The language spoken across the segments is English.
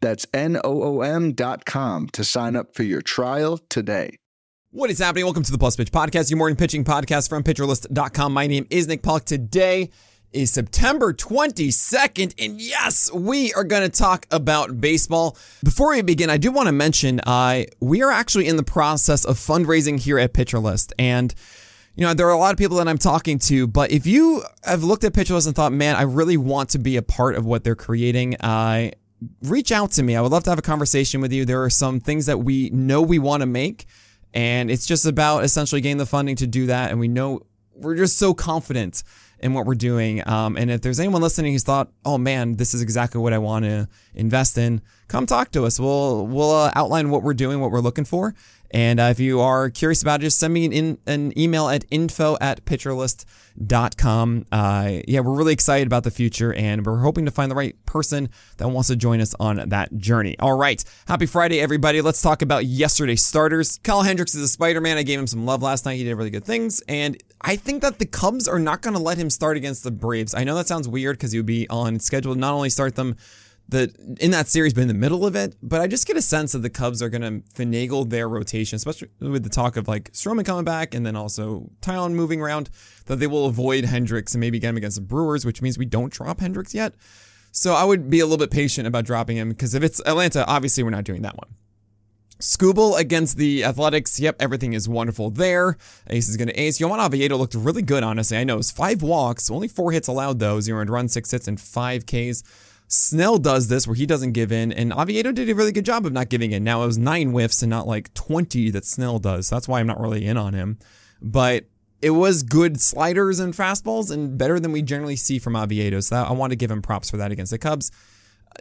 That's N O O M.com to sign up for your trial today. What is happening? Welcome to the Plus Pitch Podcast, your morning pitching podcast from PitcherList.com. My name is Nick Pollack. Today is September 22nd, and yes, we are going to talk about baseball. Before we begin, I do want to mention uh, we are actually in the process of fundraising here at PitcherList, and you know, there are a lot of people that I'm talking to, but if you have looked at PitcherList and thought, man, I really want to be a part of what they're creating, uh, reach out to me. I would love to have a conversation with you. There are some things that we know we want to make, and it's just about essentially getting the funding to do that. And we know we're just so confident in what we're doing. Um, and if there's anyone listening who's thought, "Oh man, this is exactly what I want to invest in," come talk to us. We'll we'll uh, outline what we're doing, what we're looking for, and uh, if you are curious about it, just send me an, in, an email at info at pitcherlist.com. Uh, yeah, we're really excited about the future and we're hoping to find the right person that wants to join us on that journey. All right. Happy Friday, everybody. Let's talk about yesterday's starters. Kyle Hendricks is a Spider Man. I gave him some love last night. He did really good things. And I think that the Cubs are not going to let him start against the Braves. I know that sounds weird because he would be on schedule to not only start them the in that series, but in the middle of it. But I just get a sense that the Cubs are going to finagle their rotation, especially with the talk of like Stroman coming back and then also Taillon moving around, that they will avoid Hendricks and maybe get him against the Brewers, which means we don't drop Hendricks yet. So I would be a little bit patient about dropping him because if it's Atlanta, obviously we're not doing that one. Skubal against the Athletics. Yep, everything is wonderful there. Ace is going to ace. Johan Oviedo looked really good, honestly. I know it was five walks, only four hits allowed though, zero and run, six hits, and five Ks. Snell does this where he doesn't give in, and Oviedo did a really good job of not giving in. Now it was nine whiffs and not like 20 that Snell does. So that's why I'm not really in on him. But it was good sliders and fastballs and better than we generally see from Oviedo. So that, I want to give him props for that against the Cubs.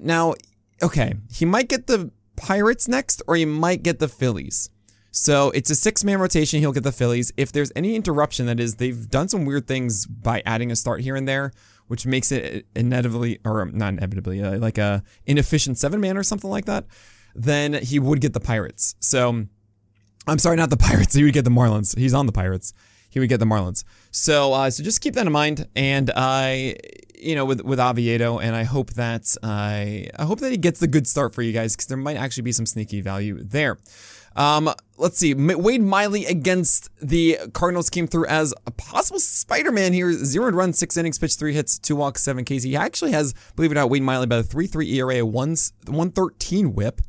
Now, okay, he might get the Pirates next, or he might get the Phillies. So it's a six man rotation. He'll get the Phillies. If there's any interruption, that is, they've done some weird things by adding a start here and there which makes it inevitably, or not inevitably, uh, like a inefficient seven man or something like that, then he would get the Pirates. So I'm sorry, not the Pirates. He would get the Marlins. He's on the Pirates. He would get the Marlins. So, uh, so just keep that in mind. And I, you know, with with Oviedo, and I hope that I, I hope that he gets the good start for you guys because there might actually be some sneaky value there. Um, let's see. Wade Miley against the Cardinals came through as a possible Spider Man here. Zero run, six innings, pitched three hits, two walks, seven Ks. He actually has, believe it or not, Wade Miley about a 3 3 ERA, a 1 113 whip,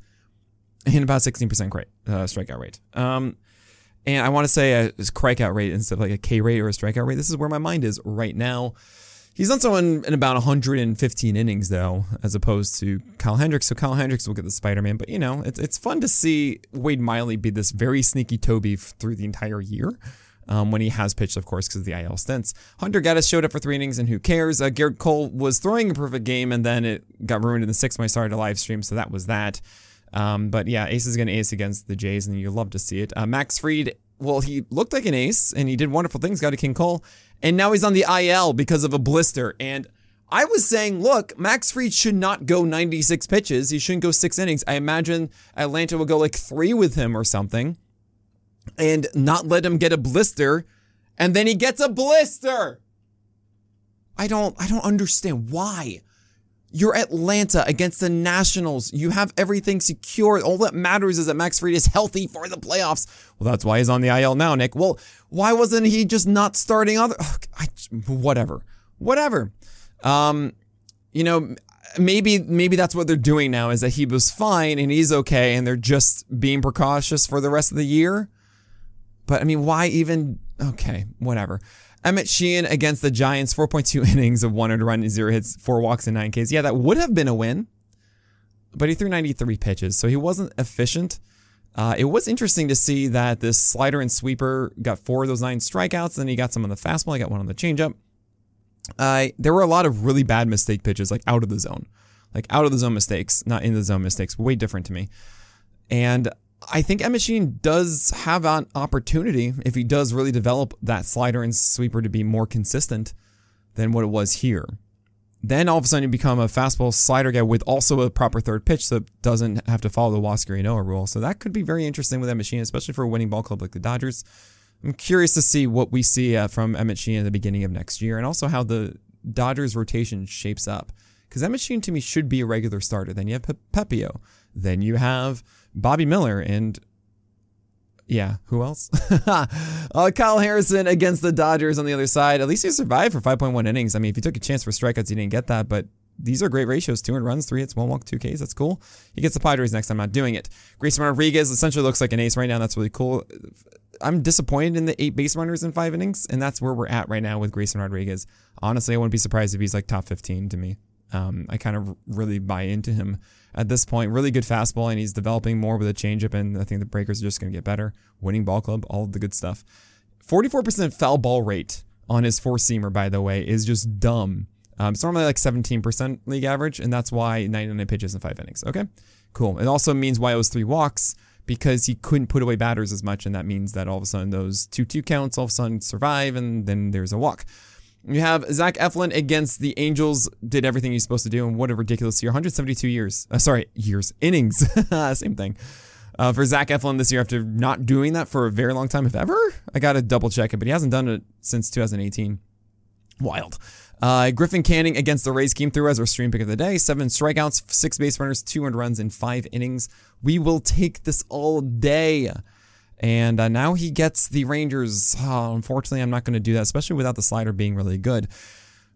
and about 16% uh, strikeout rate. Um, and I want to say a strikeout rate instead of like a K rate or a strikeout rate. This is where my mind is right now. He's done so in, in, about 115 innings, though, as opposed to Kyle Hendricks. So Kyle Hendricks will get the Spider Man. But, you know, it's, it's fun to see Wade Miley be this very sneaky Toby through the entire year. Um, when he has pitched, of course, because of the IL stints. Hunter Gaddis showed up for three innings, and who cares? Uh, Gerrit Cole was throwing a perfect game, and then it got ruined in the sixth when I started a live stream, so that was that. Um, but yeah, Ace is going to ace against the Jays, and you love to see it. Uh, Max Fried, well, he looked like an ace, and he did wonderful things, got a King Cole and now he's on the IL because of a blister. And I was saying, look, Max Fried should not go 96 pitches. He shouldn't go six innings. I imagine Atlanta will go like three with him or something and not let him get a blister. And then he gets a blister. I don't I don't understand why. You're Atlanta against the Nationals. You have everything secure. All that matters is that Max Fried is healthy for the playoffs. Well, that's why he's on the IL now, Nick. Well, why wasn't he just not starting other? I, whatever, whatever. Um, you know, maybe maybe that's what they're doing now is that he was fine and he's okay, and they're just being precautious for the rest of the year. But I mean, why even? Okay, whatever. Emmett Sheehan against the Giants, 4.2 innings of one earned run, zero hits, four walks, and nine Ks. Yeah, that would have been a win, but he threw 93 pitches, so he wasn't efficient. Uh, it was interesting to see that this slider and sweeper got four of those nine strikeouts. And then he got some on the fastball. He got one on the changeup. Uh, there were a lot of really bad mistake pitches, like out of the zone, like out of the zone mistakes, not in the zone mistakes. Way different to me. And I think Emmett Sheehan does have an opportunity if he does really develop that slider and sweeper to be more consistent than what it was here. Then all of a sudden you become a fastball slider guy with also a proper third pitch that doesn't have to follow the Huascar Ynoa rule. So that could be very interesting with Emmett Sheehan, especially for a winning ball club like the Dodgers. I'm curious to see what we see uh, from Emmett Sheehan at the beginning of next year and also how the Dodgers rotation shapes up. Because Emmett Sheehan to me should be a regular starter. Then you have Pe- Pepiot. Then you have Bobby Miller and yeah, who else? uh, Kyle Harrison against the Dodgers on the other side. At least he survived for 5.1 innings. I mean, if you took a chance for strikeouts, you didn't get that, but these are great ratios. Two 200 runs, 3 hits, 1 walk, 2 Ks. That's cool. He gets the Padres next time, I'm not doing it. Grayson Rodriguez essentially looks like an ace right now. That's really cool. I'm disappointed in the eight base runners in five innings, and that's where we're at right now with Grayson Rodriguez. Honestly, I wouldn't be surprised if he's like top 15 to me. Um, I kind of really buy into him at this point. Really good fastball, and he's developing more with a changeup, and I think the breakers are just going to get better. Winning ball club, all the good stuff. 44% foul ball rate on his four seamer, by the way, is just dumb. Um, it's normally like 17% league average, and that's why 99 pitches in five innings. Okay, cool. It also means why it was three walks because he couldn't put away batters as much, and that means that all of a sudden those two two counts all of a sudden survive, and then there's a walk. You have Zach Eflin against the Angels. Did everything he's supposed to do, and what a ridiculous year! 172 years. Uh, sorry, years, innings. Same thing. Uh, for Zach Eflin this year, after not doing that for a very long time, if ever, I got to double check it, but he hasn't done it since 2018. Wild. Uh, Griffin Canning against the Rays came through as our stream pick of the day. Seven strikeouts, six base runners, two earned runs in five innings. We will take this all day. And uh, now he gets the Rangers. Oh, unfortunately, I'm not going to do that, especially without the slider being really good.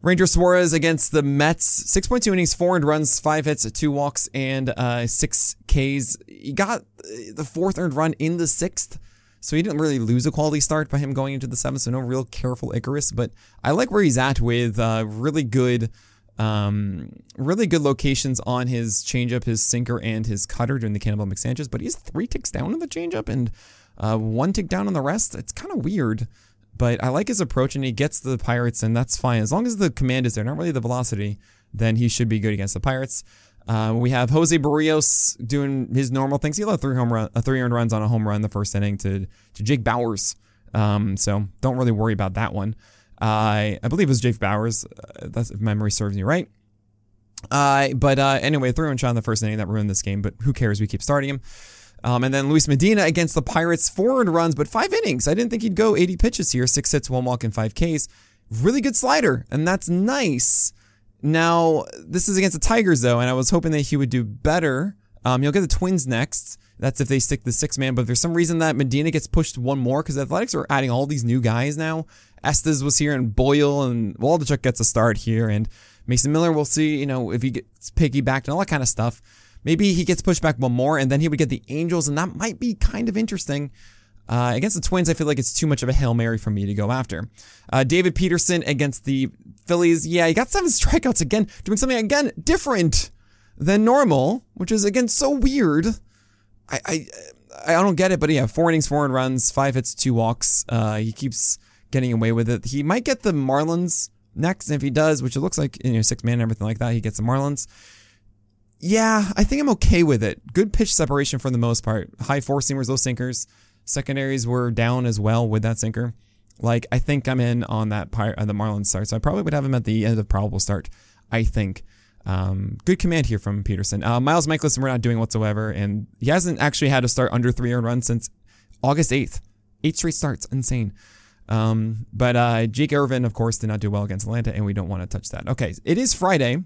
Ranger Suarez against the Mets. 6.2 innings, four earned runs, five hits, two walks, and uh, six Ks. He got the fourth earned run in the sixth. So he didn't really lose a quality start by him going into the seventh. So no real careful Icarus, but I like where he's at with uh, really good, um, really good locations on his changeup, his sinker, and his cutter during the Cannonball Sanchez. But he's three ticks down on the changeup and uh, one tick down on the rest. It's kind of weird, but I like his approach, and he gets the Pirates, and that's fine as long as the command is there, not really the velocity. Then he should be good against the Pirates. Uh, we have Jose Berrios doing his normal things. He allowed three home run, uh, three earned runs on a home run the first inning to to Jake Bowers. Um, so don't really worry about that one. Uh, I believe it was Jake Bowers. Uh, that's if memory serves me right. Uh, but uh, anyway, three run shot in the first inning that ruined this game. But who cares? We keep starting him. Um, and then Luis Medina against the Pirates, four earned runs, but five innings. I didn't think he'd go 80 pitches here, six hits, one walk, and five Ks. Really good slider, and that's nice. Now, this is against the Tigers, though, and I was hoping that he would do better. Um, you'll get the Twins next. That's if they stick the six man. But there's some reason that Medina gets pushed one more, because Athletics are adding all these new guys now. Estes was here, and Boyle, and Waldichuk gets a start here, and Mason Miller, we'll see, you know, if he gets piggybacked and all that kind of stuff. Maybe he gets pushed back one more, and then he would get the Angels, and that might be kind of interesting. Uh, against the Twins, I feel like it's too much of a Hail Mary for me to go after. Uh, David Peterson against the Phillies. Yeah, he got seven strikeouts again, doing something again different than normal, which is again so weird. I I, I don't get it, but yeah, four innings, four runs, five hits, two walks. Uh, he keeps getting away with it. He might get the Marlins next, and if he does, which it looks like you know six man and everything like that, he gets the Marlins. Yeah, I think I'm okay with it. Good pitch separation for the most part. High four seamers, low sinkers. Secondaries were down as well with that sinker. Like I think I'm in on that part uh, the Marlins start, so I probably would have him at the end of the probable start. I think. Um, good command here from Peterson. Uh, Miles Mikolas, we're not doing whatsoever, and he hasn't actually had to start under three earned runs since August 8th. Eight straight starts, insane. Um, but uh, Jake Irvin, of course, did not do well against Atlanta, and we don't want to touch that. Okay, it is Friday,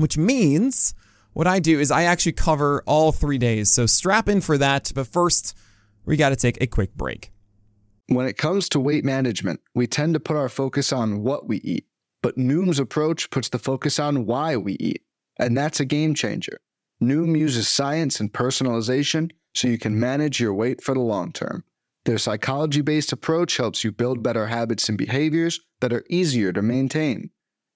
which means what I do is I actually cover all three days. So strap in for that. But first, we got to take a quick break. When it comes to weight management, we tend to put our focus on what we eat, but Noom's approach puts the focus on why we eat. And that's a game changer. Noom uses science and personalization so you can manage your weight for the long term. Their psychology based approach helps you build better habits and behaviors that are easier to maintain.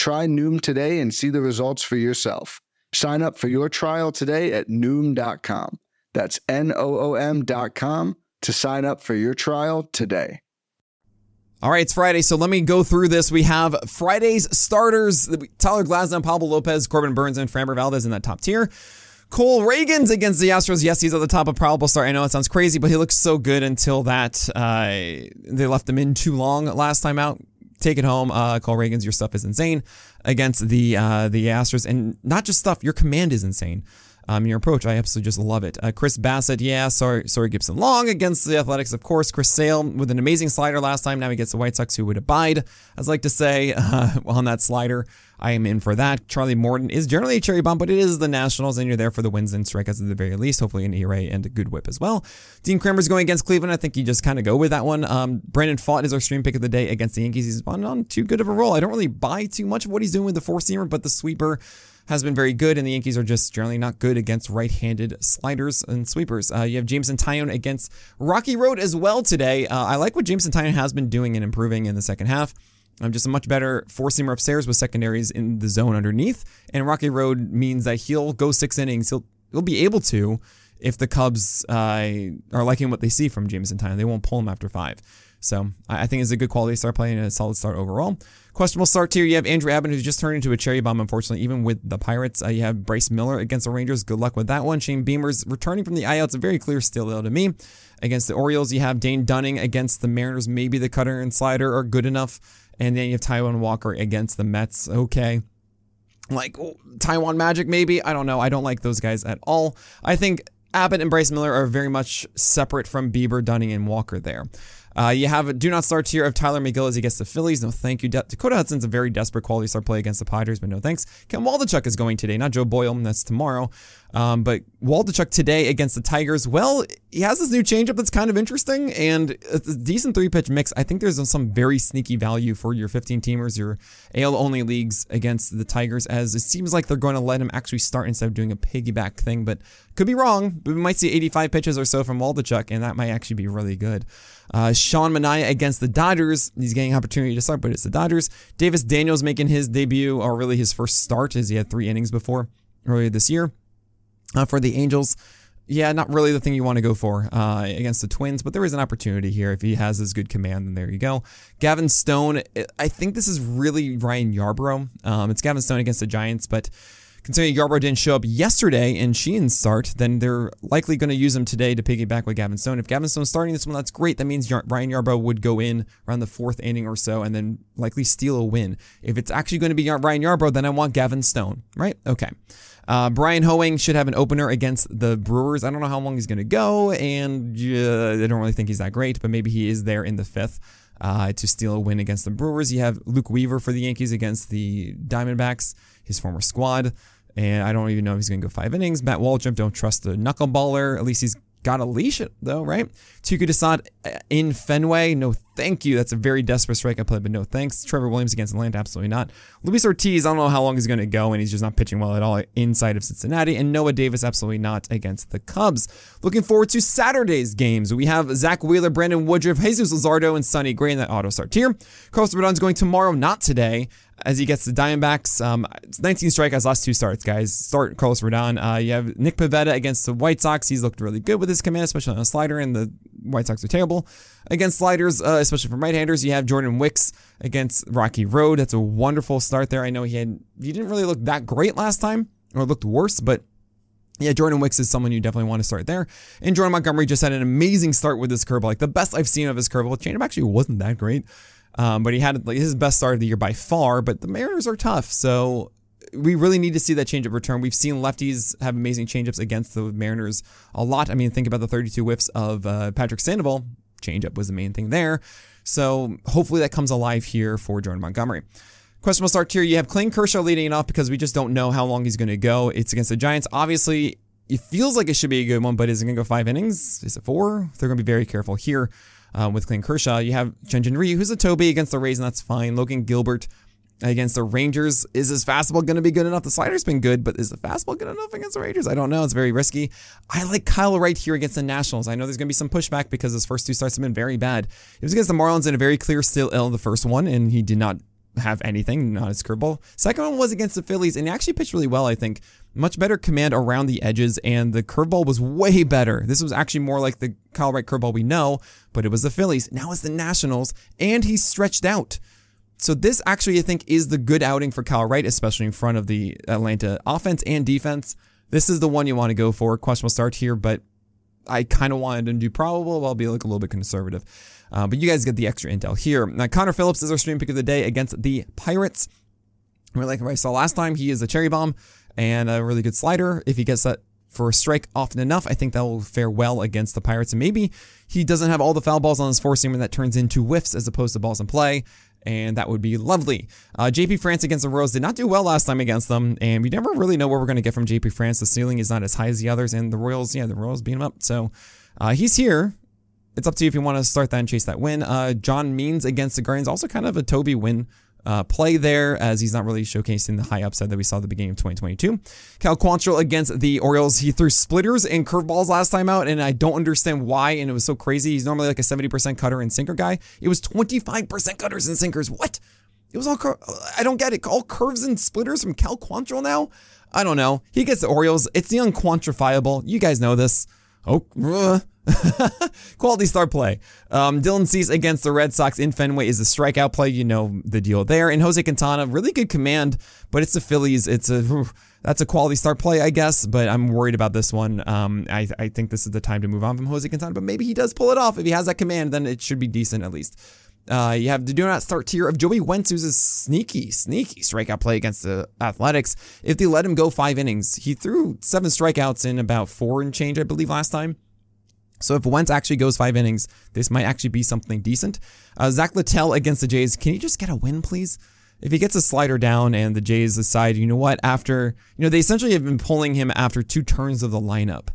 Try Noom today and see the results for yourself. Sign up for your trial today at Noom.com. That's N O O M.com to sign up for your trial today. All right, it's Friday, so let me go through this. We have Friday's starters Tyler Glasnow, Pablo Lopez, Corbin Burnes, and Framber Valdez in that top tier. Cole Ragans against the Astros. Yes, he's at the top of probable start. I know it sounds crazy, but he looks so good until that uh, they left him in too long last time out. Take it home. Uh, Cole Ragans, your stuff is insane against the uh, the Astros, and not just stuff. Your command is insane um, your approach. I absolutely just love it. Uh, Chris Bassitt, yeah, sorry, sorry, Gibson Long against the Athletics, of course. Chris Sale with an amazing slider last time. Now he gets the White Sox, who would abide, as like to say, uh, on that slider. I am in for that. Charlie Morton is generally a cherry bomb, but it is the Nationals, and you're there for the wins and strikeouts at the very least. Hopefully, an ERA and a good whip as well. Dean Kremer's going against Cleveland. I think you just kind of go with that one. Um, Brandon Pfaadt is our stream pick of the day against the Yankees. He's on, on too good of a roll. I don't really buy too much of what he's doing with the four seamer, but the sweeper has been very good, and the Yankees are just generally not good against right-handed sliders and sweepers. Uh, you have Jameson Taillon against Rocky Road as well today. Uh, I like what Jameson Taillon has been doing and improving in the second half. I'm just a much better four-seamer upstairs with secondaries in the zone underneath, and Rocky Road means that he'll go six innings. He'll he'll be able to if the Cubs uh, are liking what they see from Jameson Taillon. They won't pull him after five. So I think it's a good quality start playing and a solid start overall. Questionable start here. You have Andrew Abbott, who's just turned into a cherry bomb, unfortunately, even with the Pirates. Uh, you have Bryce Miller against the Rangers. Good luck with that one. Shane Bieber's returning from the IL. It's a very clear still to me. Against the Orioles, you have Dane Dunning against the Mariners. Maybe the cutter and slider are good enough. And then you have Taijuan Walker against the Mets. Okay like oh, Taijuan Magic, maybe. I don't know. I don't like those guys at all. I think Abbott and Bryce Miller are very much separate from Bieber, Dunning, and Walker there. Uh, you have a do not start tier of Tylor Megill as he gets the Phillies. No thank you. De- Dakota Hudson's a very desperate quality start play against the Padres, but no thanks. Ken Waldichuk is going today, not Joe Boyle. That's tomorrow. Um, but Waldichuk today against the Tigers, well, he has this new changeup that's kind of interesting and a decent three pitch mix. I think there's some very sneaky value for your 15 teamers, your AL only leagues against the Tigers, as it seems like they're going to let him actually start instead of doing a piggyback thing. But could be wrong. But we might see 85 pitches or so from Waldichuk, and that might actually be really good. Uh, Sean Manaea against the Dodgers. He's getting an opportunity to start, but it's the Dodgers. Davis Daniels making his debut, or really his first start, as he had three innings before earlier this year. Uh, for the Angels, yeah, not really the thing you want to go for uh, against the Twins, but there is an opportunity here. If he has his good command, then there you go. Gavin Stone, I think this is really Ryan Yarbrough. Um, it's Gavin Stone against the Giants, but considering Yarbrough didn't show up yesterday and Sheehan start, then they're likely going to use him today to piggyback with Gavin Stone. If Gavin Stone's starting this one, that's great. That means Ryan Yarbrough would go in around the fourth inning or so and then likely steal a win. If it's actually going to be Ryan Yarbrough, then I want Gavin Stone, right? Okay. Uh, Bryan Hoeing should have an opener against the Brewers. I don't know how long he's going to go, and uh, I don't really think he's that great, but maybe he is there in the fifth. Uh, to steal a win against the Brewers. You have Luke Weaver for the Yankees against the Diamondbacks, his former squad. And I don't even know if he's going to go five innings. Matt Waldron, don't trust the knuckleballer. At least he's got a leash, though, right? Touki Toussaint uh, in Fenway, no thank you. That's a very desperate strikeout play, but no thanks. Trevor Williams against Atlanta, absolutely not. Luis Ortiz, I don't know how long he's going to go, and he's just not pitching well at all inside of Cincinnati. And Noah Davis, absolutely not against the Cubs. Looking forward to Saturday's games. We have Zack Wheeler, Brandon Woodruff, Jesus Luzardo, and Sonny Gray in that auto start here. Carlos Rodon's going tomorrow, not today as he gets the Diamondbacks. Um, 19 strikeouts, last two starts, guys. Start Carlos Rodon. Uh, you have Nick Pivetta against the White Sox. He's looked really good with his command, especially on a slider, and the White Sox are terrible against sliders, uh, especially from right-handers. You have Jordan Wicks against Rocky Road. That's a wonderful start there. I know he had he didn't really look that great last time, or looked worse, but yeah, Jordan Wicks is someone you definitely want to start there. And Jordan Montgomery just had an amazing start with his curveball, like the best I've seen of his curveball. Changeup actually wasn't that great. Um, but he had his best start of the year by far. But the Mariners are tough, so we really need to see that changeup return. We've seen lefties have amazing changeups against the Mariners a lot. I mean, think about the 32 whiffs of uh, Patrick Sandoval. Changeup was the main thing there. So hopefully that comes alive here for Jordan Montgomery. Questionable start here. You have Clayton Kershaw leading it off because we just don't know how long he's going to go. It's against the Giants. Obviously, it feels like it should be a good one, but is it going to go five innings? Is it four? They're going to be very careful here um, with Clayton Kershaw. You have Hyun-Jin Ryu, who's a Toby against the Rays, and that's fine. Logan Gilbert against the Rangers. Is his fastball going to be good enough? The slider's been good, but is the fastball good enough against the Rangers? I don't know. It's very risky. I like Kyle Wright here against the Nationals. I know there's going to be some pushback because his first two starts have been very bad. It was against the Marlins in a very clear still ill the first one, and he did not have anything, not his curveball. Second one was against the Phillies, and he actually pitched really well, I think. Much better command around the edges, and the curveball was way better. This was actually more like the Kyle Wright curveball we know, but it was the Phillies. Now it's the Nationals, and he's stretched out. So this actually, I think, is the good outing for Kyle Wright, especially in front of the Atlanta offense and defense. This is the one you want to go for. Questionable start here, but I kind of wanted to do probable. But I'll be like a little bit conservative. Uh, but you guys get the extra intel here. Now, Connor Phillips is our stream pick of the day against the Pirates. We're like I saw last time, he is a cherry bomb and a really good slider. If he gets that for a strike often enough, I think that will fare well against the Pirates. And maybe he doesn't have all the foul balls on his four seamer that turns into whiffs as opposed to balls in play and that would be lovely. Uh, JP France against the Royals did not do well last time against them, and we never really know what we're going to get from JP France. The ceiling is not as high as the others, and the Royals, yeah, the Royals beat him up. So uh, he's here. It's up to you if you want to start that and chase that win. Uh, John Means against the Guardians, also kind of a Toby win uh, play there, as he's not really showcasing the high upside that we saw at the beginning of 2022. Cal Quantrill against the Orioles. He threw splitters and curveballs last time out, and I don't understand why, and it was so crazy. He's normally like a 70% cutter and sinker guy. It was 25% cutters and sinkers. What? It was all, cur- I don't get it. All curves and splitters from Cal Quantrill now? I don't know. He gets the Orioles. It's the unquantifiable. You guys know this. Oh, uh, Quality start play. Um, Dylan Cease against the Red Sox in Fenway is a strikeout play. You know the deal there. And Jose Quintana, really good command, but it's the Phillies. It's a that's a quality start play, I guess. But I'm worried about this one. Um, I, I think this is the time to move on from Jose Quintana. But maybe he does pull it off. If he has that command, then it should be decent at least. Uh, you have the do not start tier of Joey Wentz, who's a sneaky, sneaky strikeout play against the Athletics. If they let him go five innings, he threw seven strikeouts in about four and change, I believe, last time. So if Wentz actually goes five innings, this might actually be something decent. Uh, Zack Littell against the Jays. Can you just get a win, please? If he gets a slider down and the Jays decide, you know what, after, you know, they essentially have been pulling him after two turns of the lineup.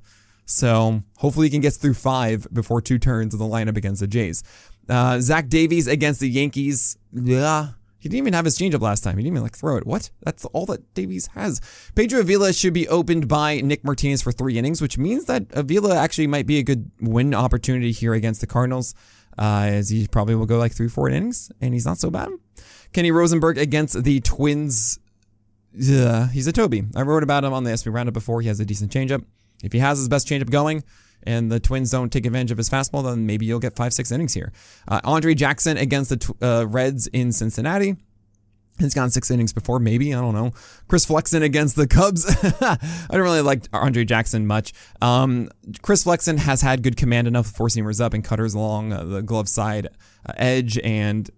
So hopefully he can get through five before two turns of the lineup against the Jays. Uh, Zach Davies against the Yankees. Yeah, he didn't even have his changeup last time. He didn't even like throw it. What? That's all that Davies has. Pedro Avila should be opened by Nick Martinez for three innings, which means that Avila actually might be a good win opportunity here against the Cardinals, uh, as he probably will go like three, four innings, and he's not so bad. Kenny Rosenberg against the Twins. He's a Toby. I wrote about him on the SP Roundup before. He has a decent changeup. If he has his best changeup going, and the Twins don't take advantage of his fastball, then maybe you'll get five, six innings here. Uh, Andre Jackson against the uh, Reds in Cincinnati. He's gone six innings before, maybe. I don't know. Chris Flexen against the Cubs. I don't really like Andre Jackson much. Um, Chris Flexen has had good command enough, four seamers up and cutters along uh, the glove side uh, edge, and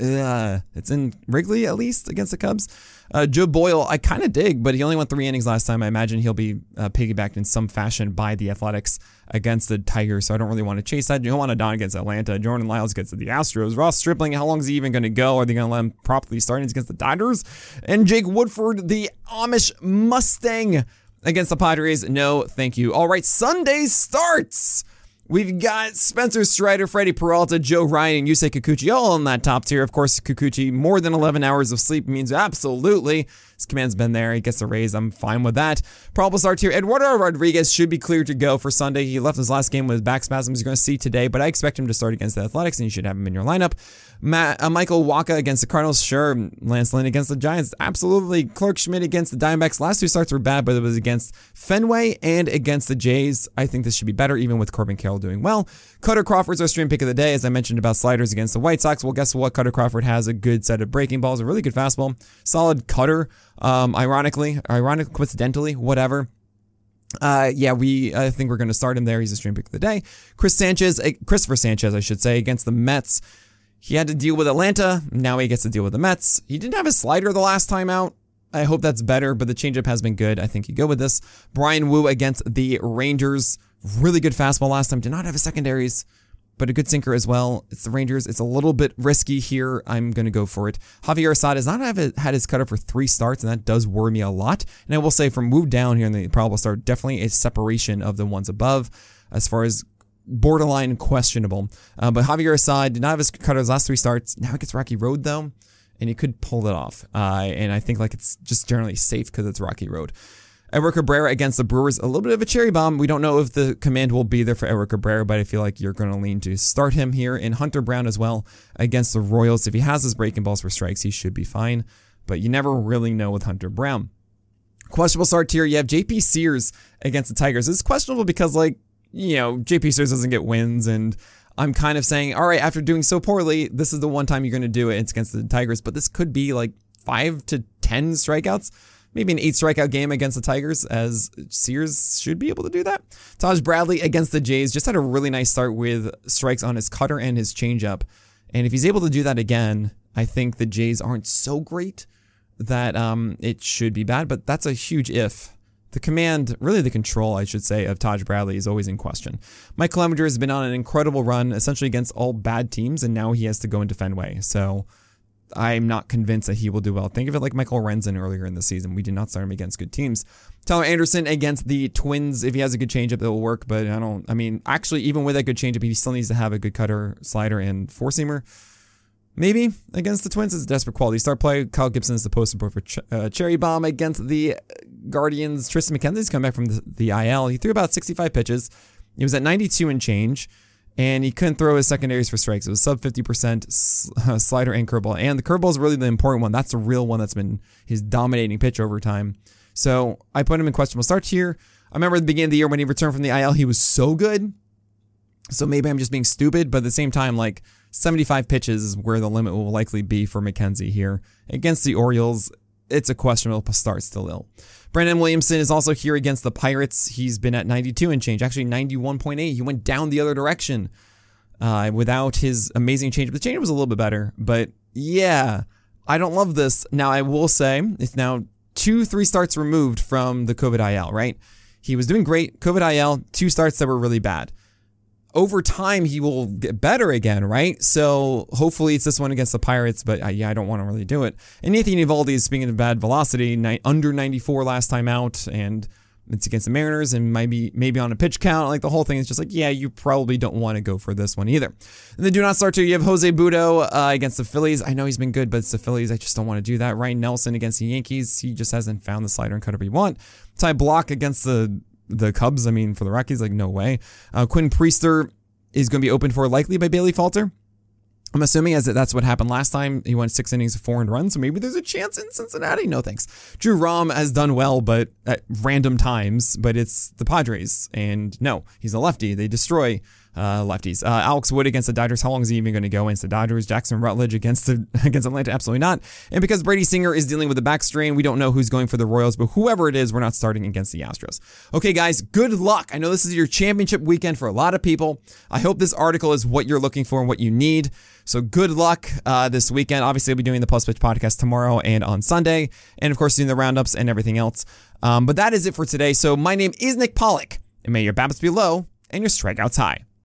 uh, it's in Wrigley at least against the Cubs. Uh, Joe Boyle, I kind of dig, but he only went three innings last time. I imagine he'll be uh, piggybacked in some fashion by the Athletics against the Tigers, so I don't really want to chase that. Joan Adon against Atlanta. Jordan Lyles gets the Astros. Ross Stripling, how long is he even going to go? Are they going to let him properly start against the Dodgers? And Jake Woodford, the Amish Mustang against the Padres. No, thank you. All right, Sunday starts. We've got Spencer Strider, Freddie Peralta, Joe Ryan, and Yusei Kikuchi all in that top tier. Of course, Kikuchi, more than 11 hours of sleep means absolutely. His command's been there. He gets a raise. I'm fine with that. Probable start here. Eduardo Rodriguez should be cleared to go for Sunday. He left his last game with back spasms. You're going to see today, but I expect him to start against the Athletics, and you should have him in your lineup. Matt, uh, Michael Wacha against the Cardinals, sure. Lance Lynn against the Giants, absolutely. Clarke Schmidt against the Diamondbacks. Last two starts were bad, but it was against Fenway and against the Jays. I think this should be better, even with Corbin Carroll doing well. Kutter Crawford's our stream pick of the day, as I mentioned about sliders against the White Sox. Well, guess what? Cutter Crawford has a good set of breaking balls, a really good fastball, solid cutter. Um, ironically, ironic, coincidentally, whatever. Uh, yeah, we I think we're going to start him there. He's a stream pick of the day. Chris Sanchez, uh, Christopher Sanchez, I should say, against the Mets. He had to deal with Atlanta. Now he gets to deal with the Mets. He didn't have his slider the last time out. I hope that's better, but the changeup has been good. I think you go with this. Bryan Woo against the Rangers. Really good fastball last time. Did not have a secondaries, but a good sinker as well. It's the Rangers. It's a little bit risky here. I'm going to go for it. Javier Assad has not have had his cutter for three starts, and that does worry me a lot. And I will say, from move down here in the probable start, definitely a separation of the ones above as far as borderline questionable. Uh, but Javier Assad did not have his cutter his last three starts. Now he gets Rocky Road though. and he could pull it off. Uh, and I think like it's just generally safe because it's Rocky Road. Edward Cabrera against the Brewers, a little bit of a cherry bomb. We don't know if the command will be there for Edward Cabrera, but I feel like you're going to lean to start him here. And Hunter Brown as well against the Royals. If he has his breaking balls for strikes, he should be fine. But you never really know with Hunter Brown. Questionable start here. You have JP Sears against the Tigers. It's questionable because, like, you know, JP Sears doesn't get wins. And I'm kind of saying, all right, after doing so poorly, this is the one time you're going to do it. It's against the Tigers. But this could be like five to 10 strikeouts maybe an eight strikeout game against the Tigers, as Sears should be able to do that. Taj Bradley against the Jays just had a really nice start with strikes on his cutter and his changeup. And if he's able to do that again, I think the Jays aren't so great that um, it should be bad, but that's a huge if. The command, really the control, I should say, of Taj Bradley is always in question. Mike Clevinger has been on an incredible run, essentially against all bad teams, and now he has to go into Fenway. So I'm not convinced that he will do well. Think of it like Michael Lorenzen earlier in the season. We did not start him against good teams. Tyler Anderson against the Twins. If he has a good changeup, it will work. But I don't. I mean, actually, even with that good changeup, he still needs to have a good cutter, slider, and four seamer. Maybe against the Twins is a desperate quality. Start play. Kyle Gibson is the poster boy for Ch- uh, Cherry Bomb against the Guardians. Triston McKenzie's come back from the, the IL. He threw about 65 pitches. He was at 92 and change and he couldn't throw his secondaries for strikes. It was sub 50% slider and curveball. And the curveball is really the important one. That's the real one that's been his dominating pitch over time. So I put him in questionable starts here. I remember at the beginning of the year when he returned from the IL, he was so good. So maybe I'm just being stupid, but at the same time, like 75 pitches is where the limit will likely be for McKenzie here. Against the Orioles, it's a questionable start still ill. Brandon Williamson is also here against the Pirates. He's been at 92 and change, actually 91.8. He went down the other direction uh, without his amazing change. The change was a little bit better, but yeah, I don't love this. Now, I will say it's now two, three starts removed from the COVID IL, right? He was doing great. COVID IL, two starts that were really bad over time he will get better again, right? So hopefully it's this one against the Pirates, but uh, yeah, I don't want to really do it. And Nathan Eovaldi is speaking of bad velocity, ni- under 94 last time out, and it's against the Mariners and maybe maybe on a pitch count. Like the whole thing is just like, yeah, you probably don't want to go for this one either. And then do not start to. You have Jose Butto uh, against the Phillies. I know he's been good, but it's the Phillies. I just don't want to do that. Ryne Nelson against the Yankees. He just hasn't found the slider and cutter we want. Ty Blach against the the Cubs. I mean, for the Rockies, like no way. Uh, Quinn Priester is going to be open for likely by Bailey Falter. I'm assuming as that's what happened last time. He went six innings of four and runs, so maybe there's a chance in Cincinnati. No thanks. Drew Rom has done well, but at random times. But it's the Padres, and no, he's a lefty. They destroy uh, lefties. Uh, Alex Wood against the Dodgers. How long is he even going to go against the Dodgers? Jackson Rutledge against the against Atlanta? Absolutely not. And because Brady Singer is dealing with a back strain, we don't know who's going for the Royals, but whoever it is, we're not starting against the Astros. Okay, guys, good luck. I know this is your championship weekend for a lot of people. I hope this article is what you're looking for and what you need. So good luck uh, this weekend. Obviously, I'll be doing the Plus Pitch podcast tomorrow and on Sunday, and of course doing the roundups and everything else. Um, but that is it for today. So my name is Nick Pollack, and may your BABIPs be low and your strikeouts high.